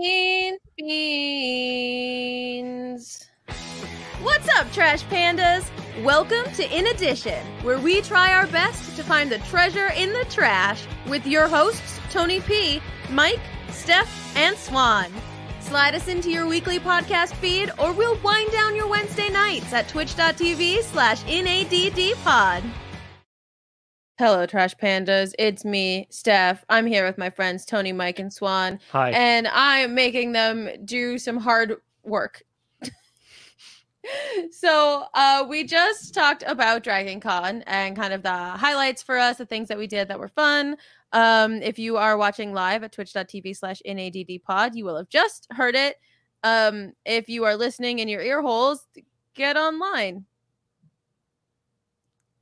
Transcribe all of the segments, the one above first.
Beans. What's up, Trash Pandas? Welcome to In Addition, where we try our best to find the treasure in the trash with your hosts, Tony P, Mike, Steph, and Swan. Slide us into your weekly podcast feed, or we'll wind down your Wednesday nights at twitch.tv slash NADDpod. Hello, Trash Pandas. It's me, Steph. I'm here with my friends Tony, Mike, and Swan. Hi. And I'm making them do some hard work. so uh, we just talked about Dragon Con and kind of the highlights for us, the things that we did that were fun. Um, if you are watching live at twitch.tv slash NADDpod, you will have just heard it. Um, if you are listening in your ear holes, get online.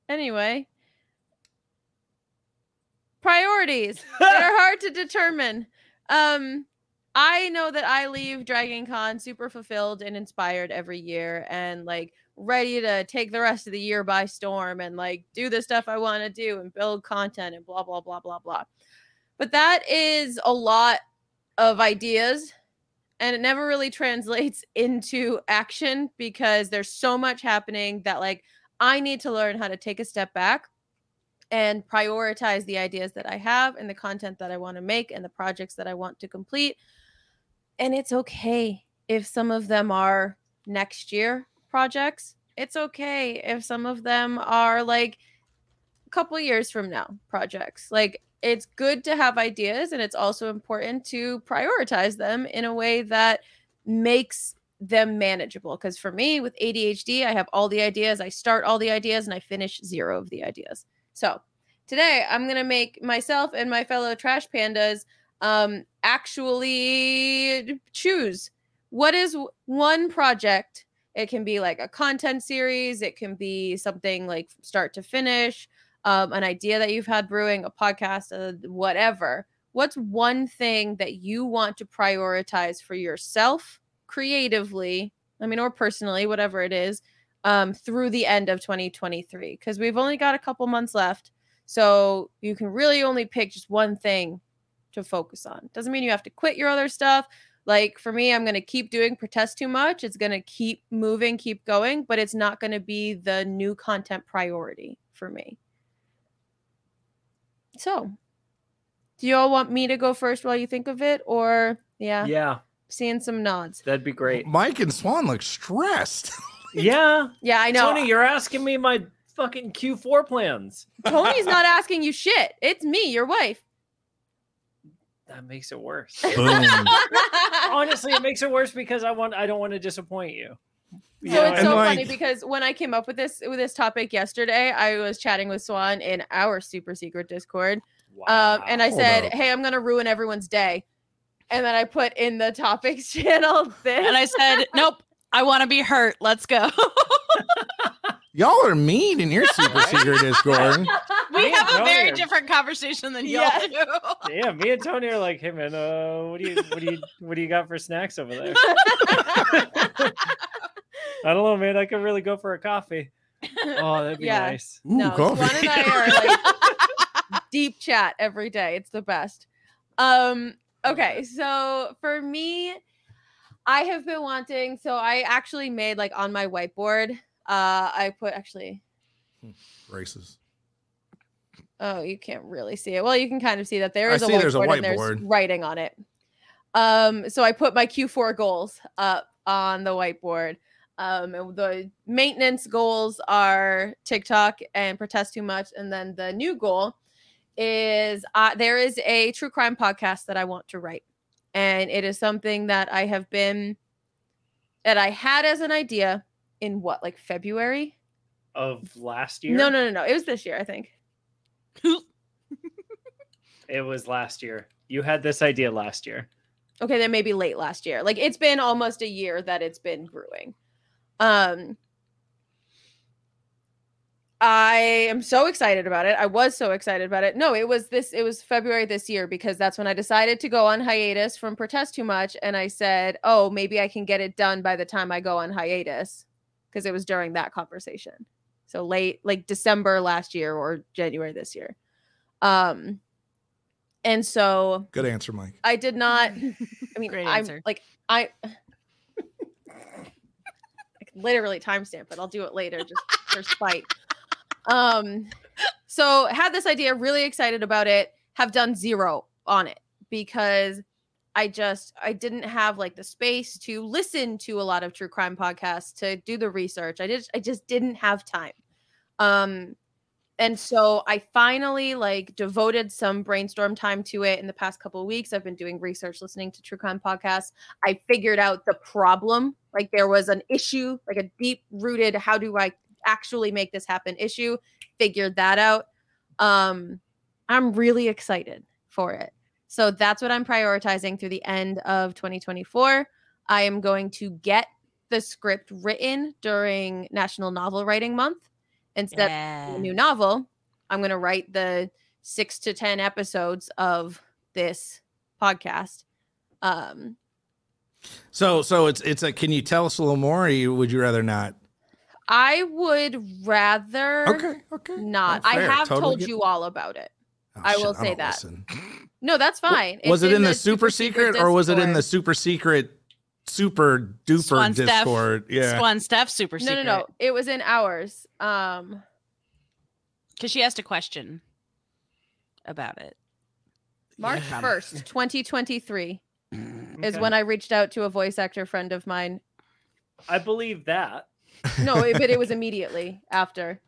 Anyway, priorities. They're hard to determine. Um i know that i leave dragon con super fulfilled and inspired every year and like ready to take the rest of the year by storm and like do the stuff i want to do and build content and blah blah blah blah blah. But that is a lot of ideas and it never really translates into action because there's so much happening that like i need to learn how to take a step back and prioritize the ideas that I have and the content that I want to make and the projects that I want to complete. And it's okay if some of them are next year projects. It's okay if some of them are like a couple years from now projects. Like it's good to have ideas and it's also important to prioritize them in a way that makes them manageable because for me with ADHD I have all the ideas, I start all the ideas and I finish zero of the ideas. So today I'm gonna make myself and my fellow trash pandas um, actually choose what is one project. It can be like a content series. It can be something like start to finish, um, an idea that you've had brewing, a podcast, uh, whatever. What's one thing that you want to prioritize for yourself creatively? I mean, or personally, whatever it is, um, through the end of 2023 because we've only got a couple months left. So you can really only pick just one thing to focus on. Doesn't mean you have to quit your other stuff. Like for me, I'm going to keep doing protest too much. It's going to keep moving, keep going, but it's not going to be the new content priority for me. So, do you all want me to go first while you think of it? Or, yeah, yeah, seeing some nods. that'd be great. Mike and Swan look stressed. Yeah. Yeah, I know. Tony, you're asking me my fucking Q4 plans. Tony's not asking you shit. It's me, your wife. That makes it worse. Honestly, it makes it worse because I want I don't want to disappoint you. So Yeah, it's so like- funny because when I came up with this with this topic yesterday, I was chatting with Swan in our super secret Discord, um, and I Hold said, up. "Hey, I'm gonna ruin everyone's day," and then I put in the topics channel this, And I said, nope, I want to be hurt. Let's go. Y'all are mean in your super secret Discord. we Me have and a very are- different conversation than y'all Yeah. do. yeah, me and Tony are like, hey man, uh, what do you what do you what do you got for snacks over there? I don't know, man. I could really go for a coffee. Oh, that'd be Yeah. nice. Ooh, no, coffee. Swan and I are like deep chat every day. It's the best. Um, okay, so for me, I have been wanting. So I actually made like on my whiteboard. Uh, I put actually. races. Oh, you can't really see it. Well, you can kind of see that there I is a see whiteboard, there's a and there's writing on it. Um, so I put my Q4 goals up on the whiteboard. Um, and the maintenance goals are TikTok and protest too much, and then the new goal is uh, there is a true crime podcast that I want to write, and it is something that I have been that I had as an idea in what like February. Of last year? No, no, no, no. It was this year, I think. It was last year. You had this idea last year. okay then maybe late last year like it's been almost a year that it's been brewing um i am so excited about it i was so excited about it no it was this it was february this year because that's when i decided to go on hiatus from protest too much and i said oh maybe i can get it done by the time i go on hiatus because it was during that conversation so late like december last year or january this year um and so Good answer, Mike. I did not. I mean, Great I'm answer. like I. I literally timestamp it. I'll do it later just for spite. Um, so had this idea, really excited about it. Have done zero on it because I just I didn't have like the space to listen to a lot of true crime podcasts to do the research. I just I just didn't have time. Um and so I finally like devoted some brainstorm time to it in the past couple of weeks. I've been doing research listening to true crime podcasts. I figured out the problem. Like there was an issue, like a deep rooted how do I actually make this happen issue. Figured that out. Um I'm really excited for it. So that's what I'm prioritizing through the end of 2024. I am going to get the script written during National Novel Writing Month. Instead of a new novel, I'm going to write the six to 10 episodes of this podcast. Um, So, so it's it's a. Can you tell us a little more? Or you, would you rather not? I would rather Okay, okay. not. I have Totally told get- you all about it. Oh, I will say don't that. listen. No, that's fine. Was it in the, super secret, or was it in the super secret, super duper Swan Steph. Discord? Yeah. Swan Steph super No, secret. no, no. No. It was in ours. Um, Because she asked a question about it. March Yeah. 1st, 2023 is when I reached out to a voice actor friend of mine. I believe that. No, it- but it was immediately after.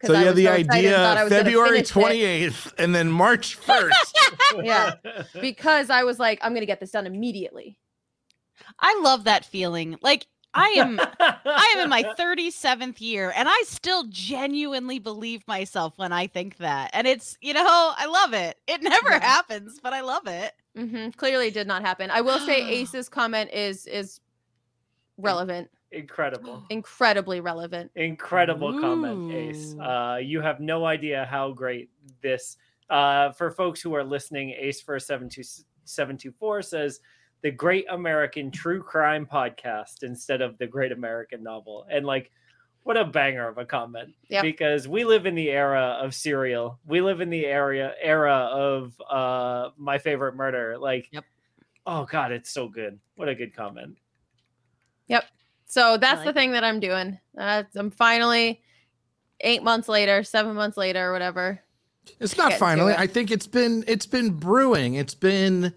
'Cause So I you had the so excited and thought I idea February finish it twenty eighth, and then March first. Yeah. because I was like, I'm gonna get this done immediately. I love that feeling. Like I am I am in my 37th year and I still genuinely believe myself when I think that. And it's, you know, I love it. It never Yeah. happens, but I love it. hmm Clearly did not happen. I will say Ace's comment is is relevant, Incredible. incredibly relevant. Incredible comment, Ace. Uh, you have no idea how great this. Uh, for folks who are listening, Ace for seven two seven two four says the Great American True Crime Podcast instead of the Great American Novel, and like, what a banger of a comment! Yep. Because we live in the era of serial. We live in the area era of uh, my favorite murder. Like, Yep. oh god, it's so good. What a good comment. So that's like the it. thing that I'm doing. Uh, I'm finally eight months later, seven months later, or whatever. It's not finally. it. I think it's been it's been brewing. It's been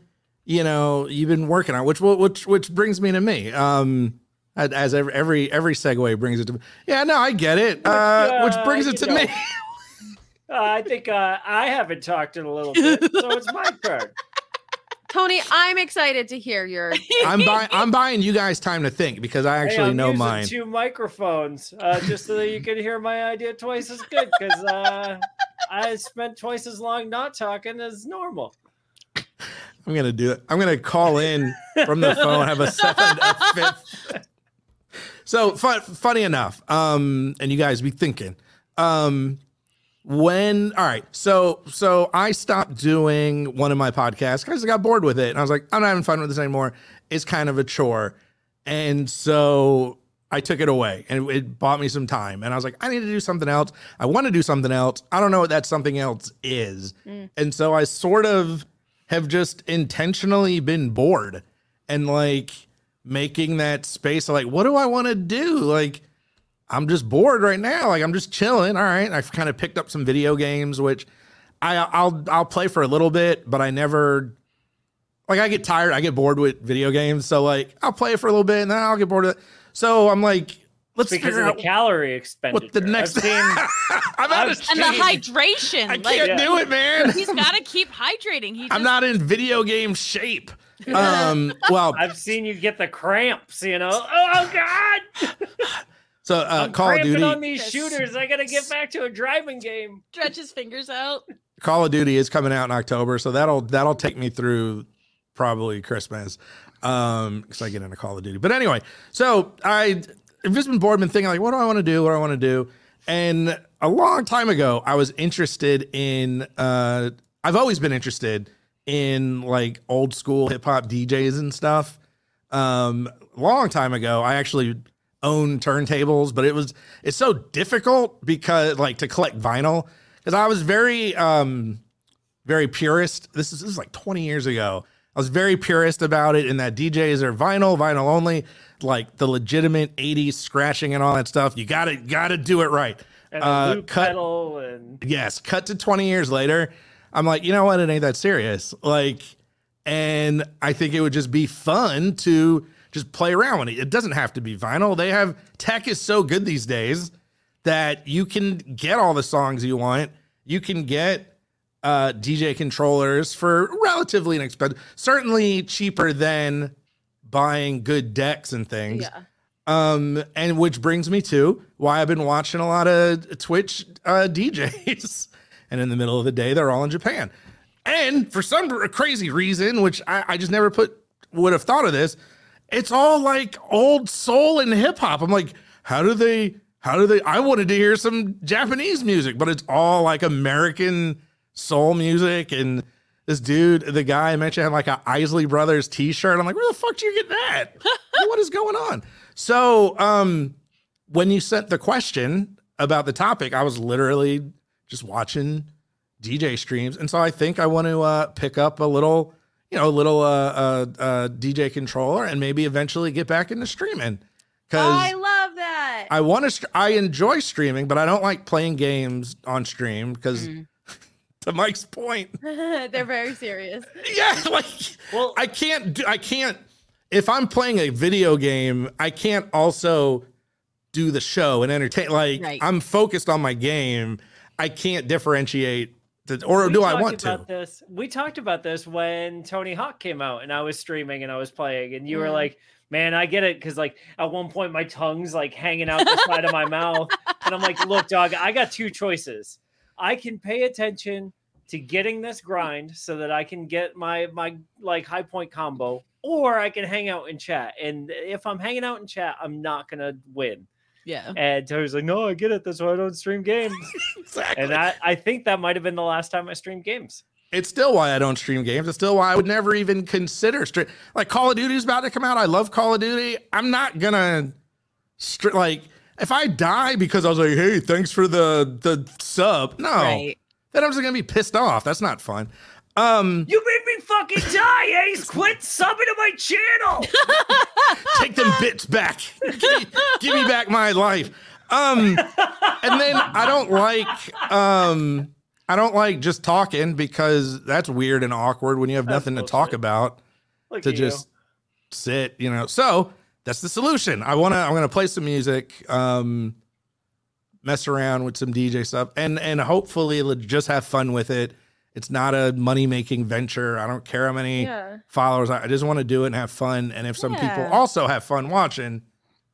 you know you've been working on it, which which which brings me to me. Um, as- as every every every segue brings it to me. Yeah, no, I get it. Uh, which uh, brings you it to know. me. Uh, I think uh, I haven't talked in a little bit, so it's my turn. Tony, I'm excited to hear your. I'm buying I'm buying you guys time to think because I Hey, actually I'm know using mine. Two microphones, uh, just so that you can hear my idea twice as good. Because uh, I spent twice as long not talking as normal. I'm gonna do it. I'm gonna call in from the phone. Have a second, a fifth. So fun, funny enough, um, and you guys be thinking, um, when all right, so so I stopped doing one of my podcasts because I got bored with it, and I was like, I'm not having fun with this anymore. It's kind of a chore, and so I took it away, and it bought me some time. And I was like, I need to do something else. I want to do something else. I don't know what that something else is, Mm. and so I sort of have just intentionally been bored and like making that space like what do I want to do? Like I'm just bored right now. Like I'm just chilling. All right. I've kind of picked up some video games, which I I'll I'll play for a little bit, but I never like I get tired. I get bored with video games. So like I'll play for a little bit and then I'll get bored of it. So I'm like, let's because figure of out the calorie expenditure. what the next I've I'm out of and the hydration. I can't do it, man. He's got to keep hydrating. He. I'm not in video game shape. Um, well, I've seen you get the cramps. You know, oh god, so uh, I'm Call of cramping Duty. on these shooters. I gotta get back to a driving game. stretch his fingers out. Call of Duty is coming out in October, so that'll that'll take me through probably Christmas. Um, because I get into Call of Duty. But anyway, so I I've just been bored, been thinking like, what do I want to do? What do I want to do? And a long time ago, I was interested in uh I've always been interested in like old school hip hop DJs and stuff. Um, long time ago, I actually owned turntables, but it was it's so difficult because like to collect vinyl because I was very um very purist. This is, this is like 20 years ago. I was very purist about it in that DJs are vinyl, vinyl only, like the legitimate 80s scratching and all that stuff. You gotta gotta do it right. And Uh, cut- pedal and Yes, cut to 20 years later. I'm like, you know what? It ain't that serious. Like, and I think it would just be fun to just play around with it. It doesn't have to be vinyl. They have tech is so good these days that you can get all the songs you want. You can get uh, DJ controllers for relatively inexpensive, certainly cheaper than buying good decks and things. Yeah. Um, and which brings me to why I've been watching a lot of Twitch uh, DJs. and in the middle of the day, they're all in Japan. And for some crazy reason, which I, I just never put would have thought of this, it's all like old soul and hip hop. I'm like, how do they? How do they? I wanted to hear some Japanese music, but it's all like American soul music. And this dude, the guy I mentioned, had like a Isley Brothers T-shirt. I'm like, where the fuck do you get that? what is going on? So, um, when you sent the question about the topic, I was literally just watching DJ streams, and so I think I want to uh, pick up a little, you know, a little uh, uh, uh, DJ controller, and maybe eventually get back into streaming because I love that. I want to. St- I enjoy streaming, but I don't like playing games on stream because, Mm. to Mike's point, They're very serious. yeah, like well, I can't do. I can't. If I'm playing a video game, I can't also do the show and entertain. Like Right. I'm focused on my game. I can't differentiate. The, or we do I talked want to? about This. We talked about this when Tony Hawk came out, and I was streaming and I was playing, and you were Mm. like, "Man, I get it," because like at one point my tongue's like hanging out the side of my mouth, and I'm like, "Look, dog, I got two choices. I can pay attention to getting this grind so that I can get my my like high point combo, or I can hang out and chat. And if I'm hanging out and chat, I'm not gonna win." Yeah. And Tony's like, "No, I get it. That's why I don't stream games." Exactly. and I, I think that might have been the last time I streamed games. it's still why I don't stream games. It's still why I would never even consider stream. Like Call of Duty's about to come out. I love Call of Duty. I'm not gonna str- like if I die because I was like, hey, thanks for the the sub. No, Right. then I'm just gonna be pissed off. That's not fun. Um, You made me fucking die, Ace. Quit subbing to my channel. take them bits back. give, me, give me back my life. Um, and then I don't like um, I don't like just talking because that's weird and awkward when you have nothing to talk about. Look to at you. just sit, you know. So that's the solution. I want to. I'm going to play some music, um, mess around with some DJ stuff, and and hopefully just have fun with it. It's not a money making venture. I don't care how many Yeah. followers. I, I just want to do it and have fun. And if some people also have fun watching,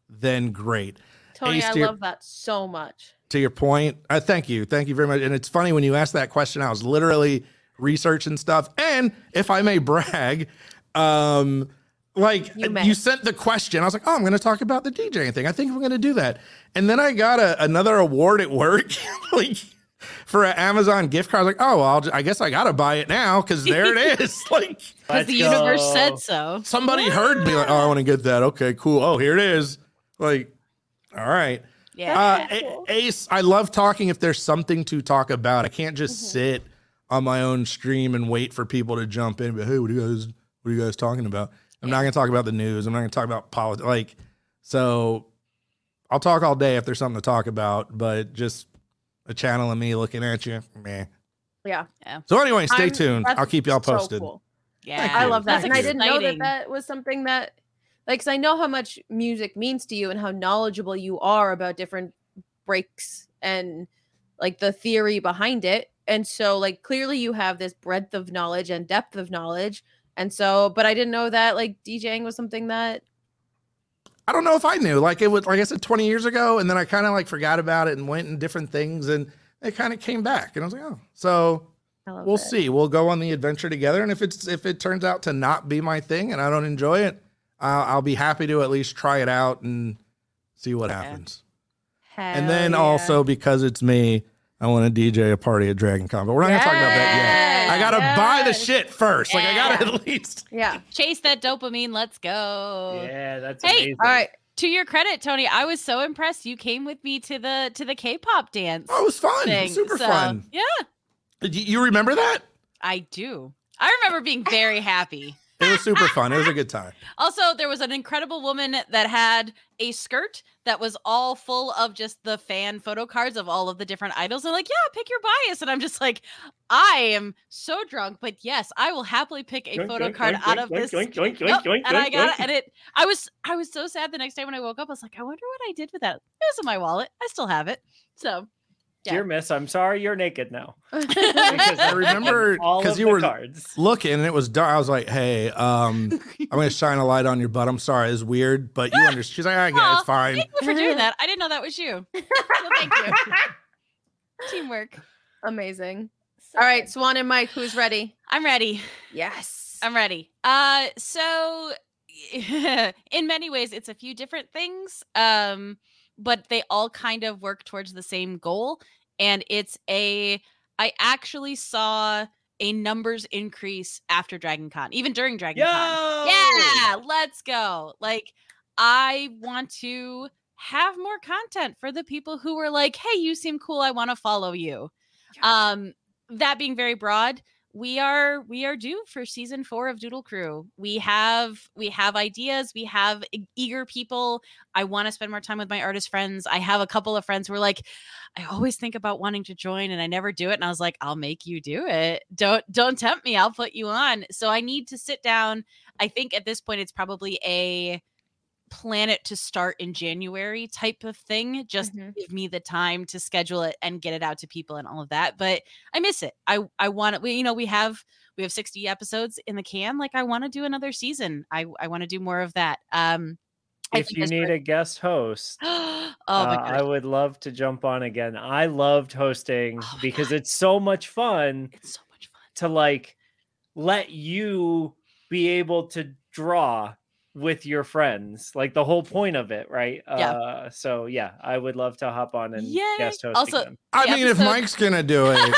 then great. Tony, Ace, I to your- love that so much. To your point, I thank you, thank you very much. And it's funny when you asked that question, I was literally researching stuff. And if I may brag, um, like You you, sent the question, I was like, oh, I'm going to talk about the DJing thing. I think we're going to do that. And then I got a, another award at work, like for an Amazon gift card. I was like, oh, well, I'll, ju- I guess I got to buy it now because there it is. like Because Let's the universe said so. somebody heard me, like, oh, I want to get that. Okay, cool. Oh, here it is. Like, all right. Yeah. Uh, cool. Ace, I love talking if there's something to talk about. I can't just Mhm. sit on my own stream and wait for people to jump in. and be, hey, what are you guys? What are you guys talking about? I'm not going to talk about the news. I'm not going to talk about politics. Like, so I'll talk all day if there's something to talk about. But just a channel of me looking at you, meh. Yeah. So anyway, stay I'm- tuned. I'll keep y'all so posted. cool. yeah. I love that. That's and I didn't know that that was something that, like, 'cause I know how much music means to you and how knowledgeable you are about different breaks and like the theory behind it. And so, like, clearly you have this breadth of knowledge and depth of knowledge. And so, but I didn't know that like DJing was something that, I don't know if I knew. Like it was, like I said, 20 years ago, and then I kind of like forgot about it and went in different things, and it kind of came back, and I was like, oh, so we'll it. see. We'll go on the adventure together, and if it's if it turns out to not be my thing and I don't enjoy it, I'll, I'll be happy to at least try it out and see what Yeah. happens. Hell and then yeah. also because it's me, I want to DJ a party at Dragon Con, but we're not gonna talk about that yet. I gotta buy the shit first. Like I gotta at least. Yeah. Chase that dopamine. Let's go. Yeah, that's Hey, amazing. All right. To your credit, Tony, I was so impressed. You came with me to the to the K-pop dance Oh, it was fun. thing. Super So, fun. Yeah. Did You, you remember that? I do. I remember being very happy. It was super fun. It was a good time. Also, there was an incredible woman that had a skirt that was all full of just the fan photo cards of all of the different idols. And like, yeah, pick your bias. And I'm just like, I am so drunk, but yes, I will happily pick a photo yoink, card yoink, out yoink, of this. and I got yoink. it, and it. I was I was so sad the next day when I woke up. I was like, I wonder what I did with that. It was in my wallet. I still have it. So yeah. Dear Miss, I'm sorry you're naked now. Because I remember taken all 'cause you were- cards. Looking, and it was dark. I was like, "Hey, um, I'm gonna shine a light on your butt. I'm sorry, it's weird, but you understand." She's like, "I get it. It's fine." thank you for doing that. I didn't know that was you. So thank you. Teamwork. Amazing. All right, Swan and Mike, who's ready? I'm ready. Yes. I'm ready. Uh so in many ways it's a few different things um but they all kind of work towards the same goal and it's a I actually saw a numbers increase after Dragon Con, even during Dragon Con. Yeah, let's go. Like I want to have more content for the people who were like, "Hey, you seem cool. I want to follow you." Um that being very broad, we are we are due for season 4 of Doodle Crew. We have we have ideas, we have eager people. I want to spend more time with my artist friends. I have a couple of friends who are like, I always think about wanting to join and I never do it and I was like, I'll make you do it. Don't don't tempt me. I'll put you on. So I need to sit down. I think at this point it's probably a plan it to start in January type of thing. Just Mhm. give me the time to schedule it and get it out to people and all of that. But I miss it. I I want it. We you know we have we have 60 episodes in the can. Like I want to do another season. I I want to do more of that. Um If you need far- a guest host, oh uh, I would love to jump on again. I loved hosting Oh because God. it's so much fun It's so much fun. to like let you be able to draw with your friends like the whole point of it right Yeah. uh so yeah i would love to hop on and Yay. guest host Also- again I The mean, if Mike's gonna do it,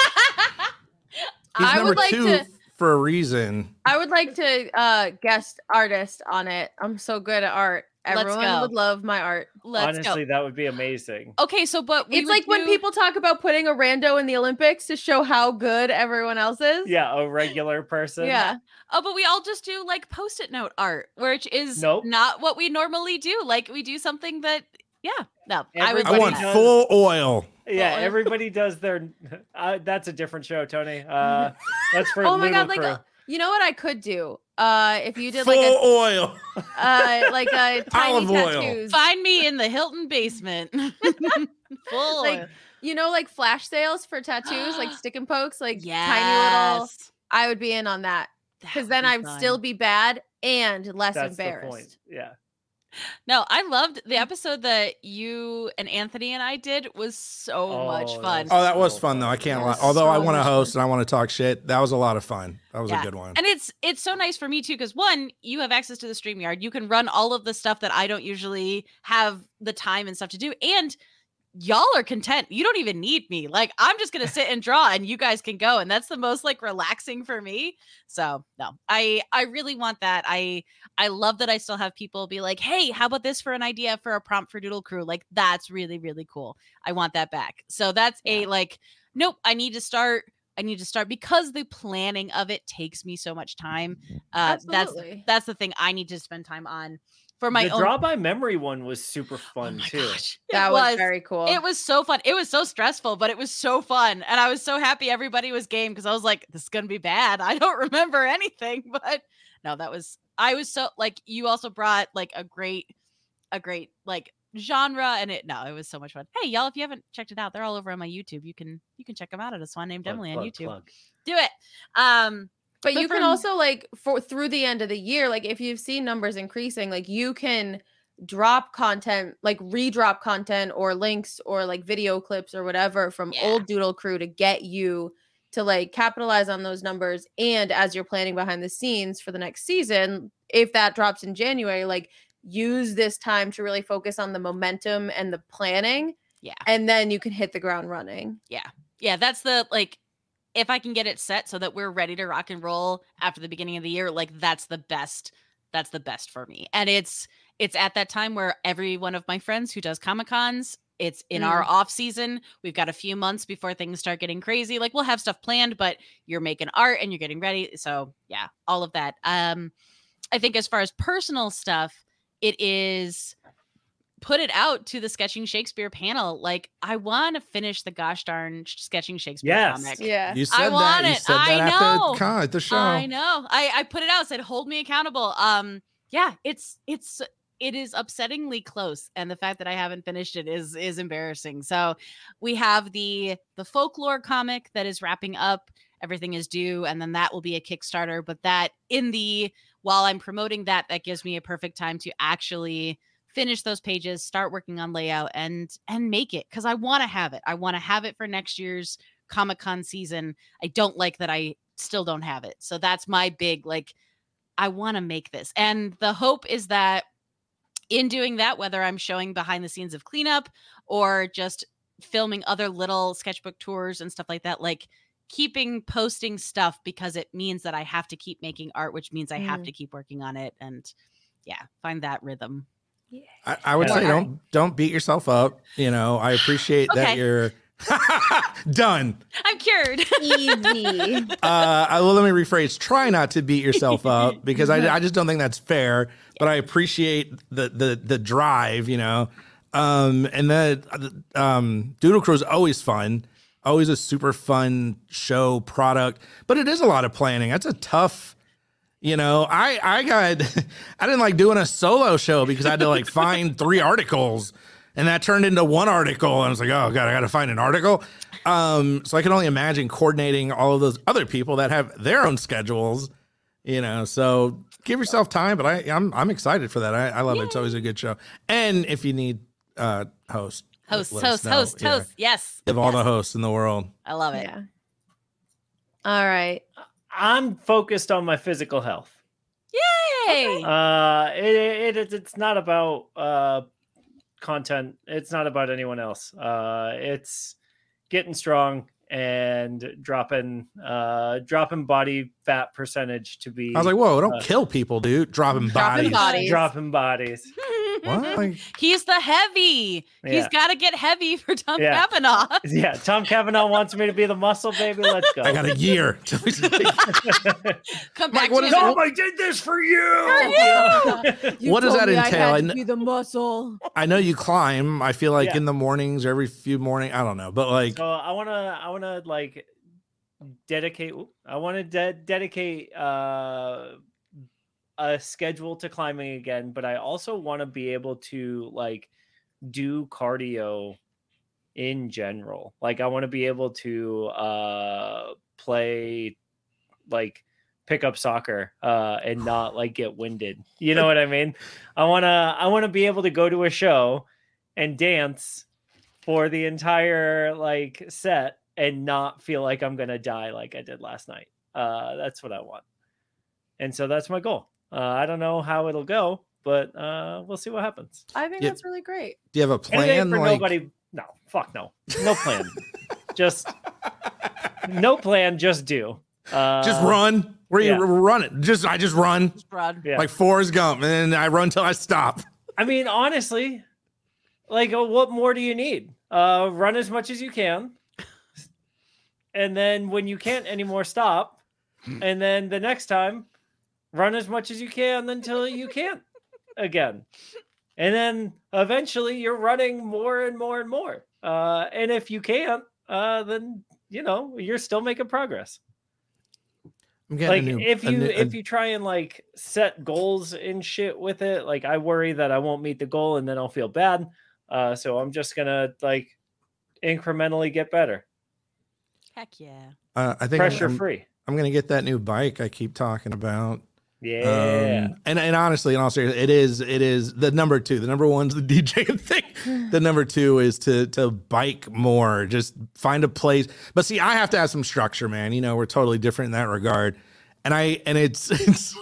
he's I number would like two to for a reason. I would like to uh guest artist on it. I'm so good at art. Let's Everyone go. would love my art. Let's honestly go. that would be amazing Okay, so but we it's would like when people talk about putting a rando in the Olympics to show how good everyone else is. yeah a regular person Yeah. Oh, but we all just do like post-it note art, which is Nope. not what we normally do. Like we do something that, yeah, no, I would. I want does- full oil. yeah Well, everybody does their uh, that's a different show tony uh that's for Oh my Noodle god, like Crew. uh, you know what I could do? Uh if you did full like a oil. uh like a tiny Olive oil. tattoos. Find me in the Hilton basement. Full. Like, oil. You know, like flash sales for tattoos, like stick and pokes, like yes. tiny little. I would be in on that That because would then be I'd fun. still be bad and less that's the point embarrassed. yeah No, I loved the mm. episode that you and Anthony and I did was so much Oh, that fun. Oh, that was fun though. I can't lie. was Although I want to much fun. host and I want to talk shit, that was a lot of fun. That was Yeah. a good one. And it's it's so nice for me too because one, you have access to the StreamYard. You can run all of the stuff that I don't usually have the time and stuff to do. And y'all are content. You don't even need me. Like I'm just gonna sit and draw and you guys can go. And that's the most like relaxing for me. So no, I I really want that. I I love that I still have people be like, hey, how about this for an idea for a prompt for Doodle Crew? Like that's really, really cool. I want that back. So that's a like, nope, I need to start. I need to start because the planning of it takes me so much time. Uh, that's that's the thing I need to spend time on for my the own. draw by memory one was super Oh fun my too gosh, that was, very cool. it was so fun. It was so stressful, but it was so fun. And I was so happy everybody was game because I was like, this is going to be bad. I don't remember anything. But no, that was, I was so like, you also brought like a great, a great like genre and it, no, it was so much fun. Hey, y'all, if you haven't checked it out, they're all over on my YouTube. You can, you can check them out at a swan named Plug, Emily on YouTube. plug. Do it. Um, but but you can also like for through the end of the year, like if you've seen numbers increasing, like you can drop content, like redrop content or links or like video clips or whatever from Yeah. old Doodle Crew to get you to like capitalize on those numbers. And as you're planning behind the scenes for the next season, if that drops in January, like use this time to really focus on the momentum and the planning. Yeah. And then you can hit the ground running. Yeah. Yeah, that's the like if I can get it set so that we're ready to rock and roll after the beginning of the year, like that's the best. That's the best for me. And it's it's at that time where every one of my friends who does Comic Cons It's in our off season. We've got a few months before things start getting crazy. Like we'll have stuff planned, but you're making art and you're getting ready. So yeah, all of that. Um, I think as far as personal stuff, it is put it out to the sketching Shakespeare panel. Like I want to finish the gosh darn sketching Shakespeare Yes. comic. Yeah. You said that. want You it. said that I at know. the con, at the show. I know. I I put it out. Said hold me accountable. Um, yeah, it's it's it is upsettingly close, and the fact that I haven't finished it is is embarrassing. So we have the the folklore comic that is wrapping up. Everything is due, and then that will be a Kickstarter. But that in the while I'm promoting that, that gives me a perfect time to actually finish those pages, start working on layout, and and make it because I want to have it. I want to have it for next year's Comic Con season. I don't like that I still don't have it. So that's my big like I want to make this. And the hope is that in doing that whether I'm showing behind the scenes of cleanup or just filming other little sketchbook tours and stuff like that like keeping posting stuff because it means that I have to keep making art which means I have Mm. to keep working on it and yeah, find that rhythm. I, I would Yeah. say don't don't beat yourself up. You know, I appreciate that you're done. I'm cured. Easy. Uh, I, well, let me rephrase. Try not to beat yourself up because I, I just don't think that's fair. But I appreciate the the the drive, you know. Um, and the um, Doodle Crew is always fun, always a super fun show product. But it is a lot of planning. That's a tough. You know, I I got I didn't like doing a solo show because I had to like find three articles, and that turned into one article. And I was like, oh god, I got to find an article. Um, so I can only imagine coordinating all of those other people that have their own schedules. You know, so give yourself time. But I I'm I'm excited for that. I, I love it. It's always a good show. And if you need uh host, host, host, know. host, Yeah. host. Yes. Of all the hosts in the world. I love it. yeah. All right. I'm focused on my physical health. Yay. Uh, it, it it's not about uh content. It's not about anyone else. Uh, it's getting strong and dropping uh dropping body fat percentage to be I was like, whoa, don't Uh, kill people, dude. Dropping Dropping bodies. bodies. dropping bodies. What? He's the heavy. He's got to get heavy for Tom Yeah. Kavanaugh. Yeah, Tom Cavanaugh wants me to be the muscle baby. Let's go. I got a year. till we- Come Mike, back what to is Tom, I did this for you. For You What does that me I entail? had I to be the muscle. I know you climb. I feel like Yeah. in the mornings, every few morning. I don't know, but like, So I want to, I want to like dedicate. I want to de- dedicate uh, a schedule to climbing again, but I also want to be able to like do cardio in general. Like I want to be able to uh, play like pick up soccer uh, and not like get winded. You know what I mean? I want to, I want to be able to go to a show and dance for the entire like set and not feel like I'm gonna die like I did last night. Uh, that's what I want, and so that's my goal. Uh, I don't know how it'll go, but uh, we'll see what happens. I think Yeah. that's really great. do you have a Anything plan? for Like, nobody? No, fuck no, no plan. just no plan. Just do. Uh, just run. Where yeah. you run it? Just I just run broad. Yeah. like Forrest Gump, and then I run till I stop. I mean, honestly, like, uh, what more do you need? Uh, run as much as you can, and then when you can't anymore, stop, and then the next time, run as much as you can until you can't again, and then eventually you're running more and more and more. Uh, and if you can't, uh, then you know you're still making progress I'm like a new, if a you new- a- if you try and like set goals and shit with it like i worry that i won't meet the goal and then i'll feel bad uh so i'm just gonna like incrementally get better Heck yeah. uh, I think I'm- pressure I'm, free I'm gonna get that new bike I keep talking about. Yeah Um, and and honestly, in all seriousness, it is it is the number two. The number one's the DJ thing. The number two is to to bike more. Just find a place. But see, I have to have some structure, man. You know, we're totally different in that regard. And I and it's it's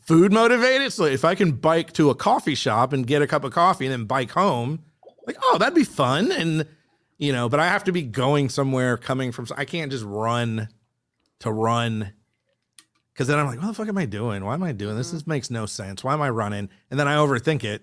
food motivated. So if I can bike to a coffee shop and get a cup of coffee and then bike home, like oh, that'd be fun. And you know, but I have to be going somewhere, coming from. I can't just run to run because then I'm like, what the fuck am I doing? Why am I doing this? Mm-hmm. This makes no sense. Why am I running? And then I overthink it.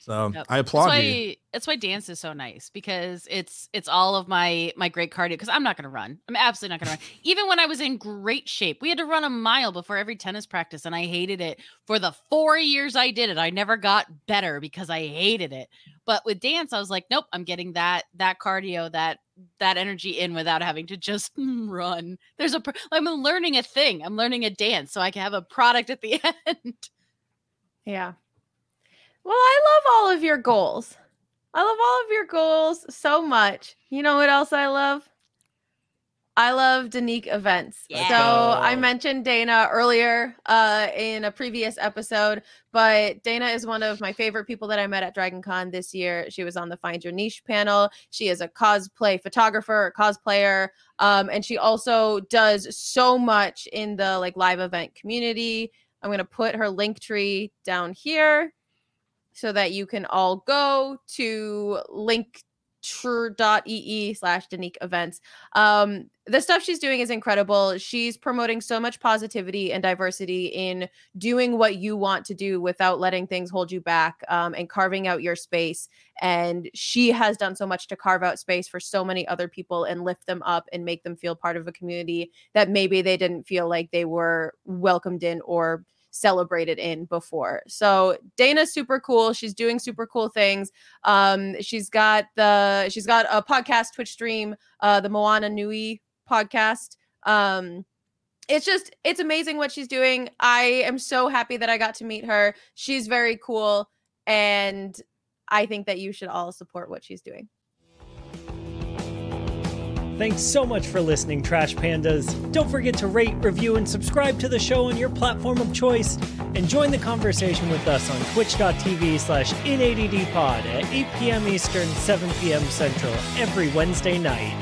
So Yep. I That's applaud why you. that's why dance is so nice because it's it's all of my my great cardio because I'm not gonna run. I'm absolutely not gonna run. Even when I was in great shape, we had to run a mile before every tennis practice, and I hated it. For the four years I did it, I never got better because I hated it. But with dance, I was like, nope, I'm getting that that cardio, that that energy in without having to just run. There's a I'm learning a thing. I'm learning a dance, so I can have a product at the end. Yeah. Well, I love all of your goals. I love all of your goals so much. You know what else I love? I love Danique events. Yeah. So I mentioned Dana earlier uh, in a previous episode, but Dana is one of my favorite people that I met at Dragon Con this year. She was on the Find Your Niche panel. She is a cosplay photographer, a cosplayer, um, and she also does so much in the like live event community. I'm gonna put her link tree down here so that you can all go to linktree.ee slash Danique events. Um, the stuff she's doing is incredible. She's promoting so much positivity and diversity in doing what you want to do without letting things hold you back um, and carving out your space. And she has done so much to carve out space for so many other people and lift them up and make them feel part of a community that maybe they didn't feel like they were welcomed in or celebrated in before. So Dana's super cool. She's doing super cool things. Um, she's got the she's got a podcast, Twitch stream, uh, the Moana Nui podcast. Um, it's just it's amazing what she's doing. I am so happy that I got to meet her. She's very cool, and I think that you should all support what she's doing. Thanks so much for listening, Trash Pandas. Don't forget to rate, review, and subscribe to the show on your platform of choice. And join the conversation with us on twitch.tv slash inaddpod at 8 p.m. Eastern, 7 p.m. Central every Wednesday night.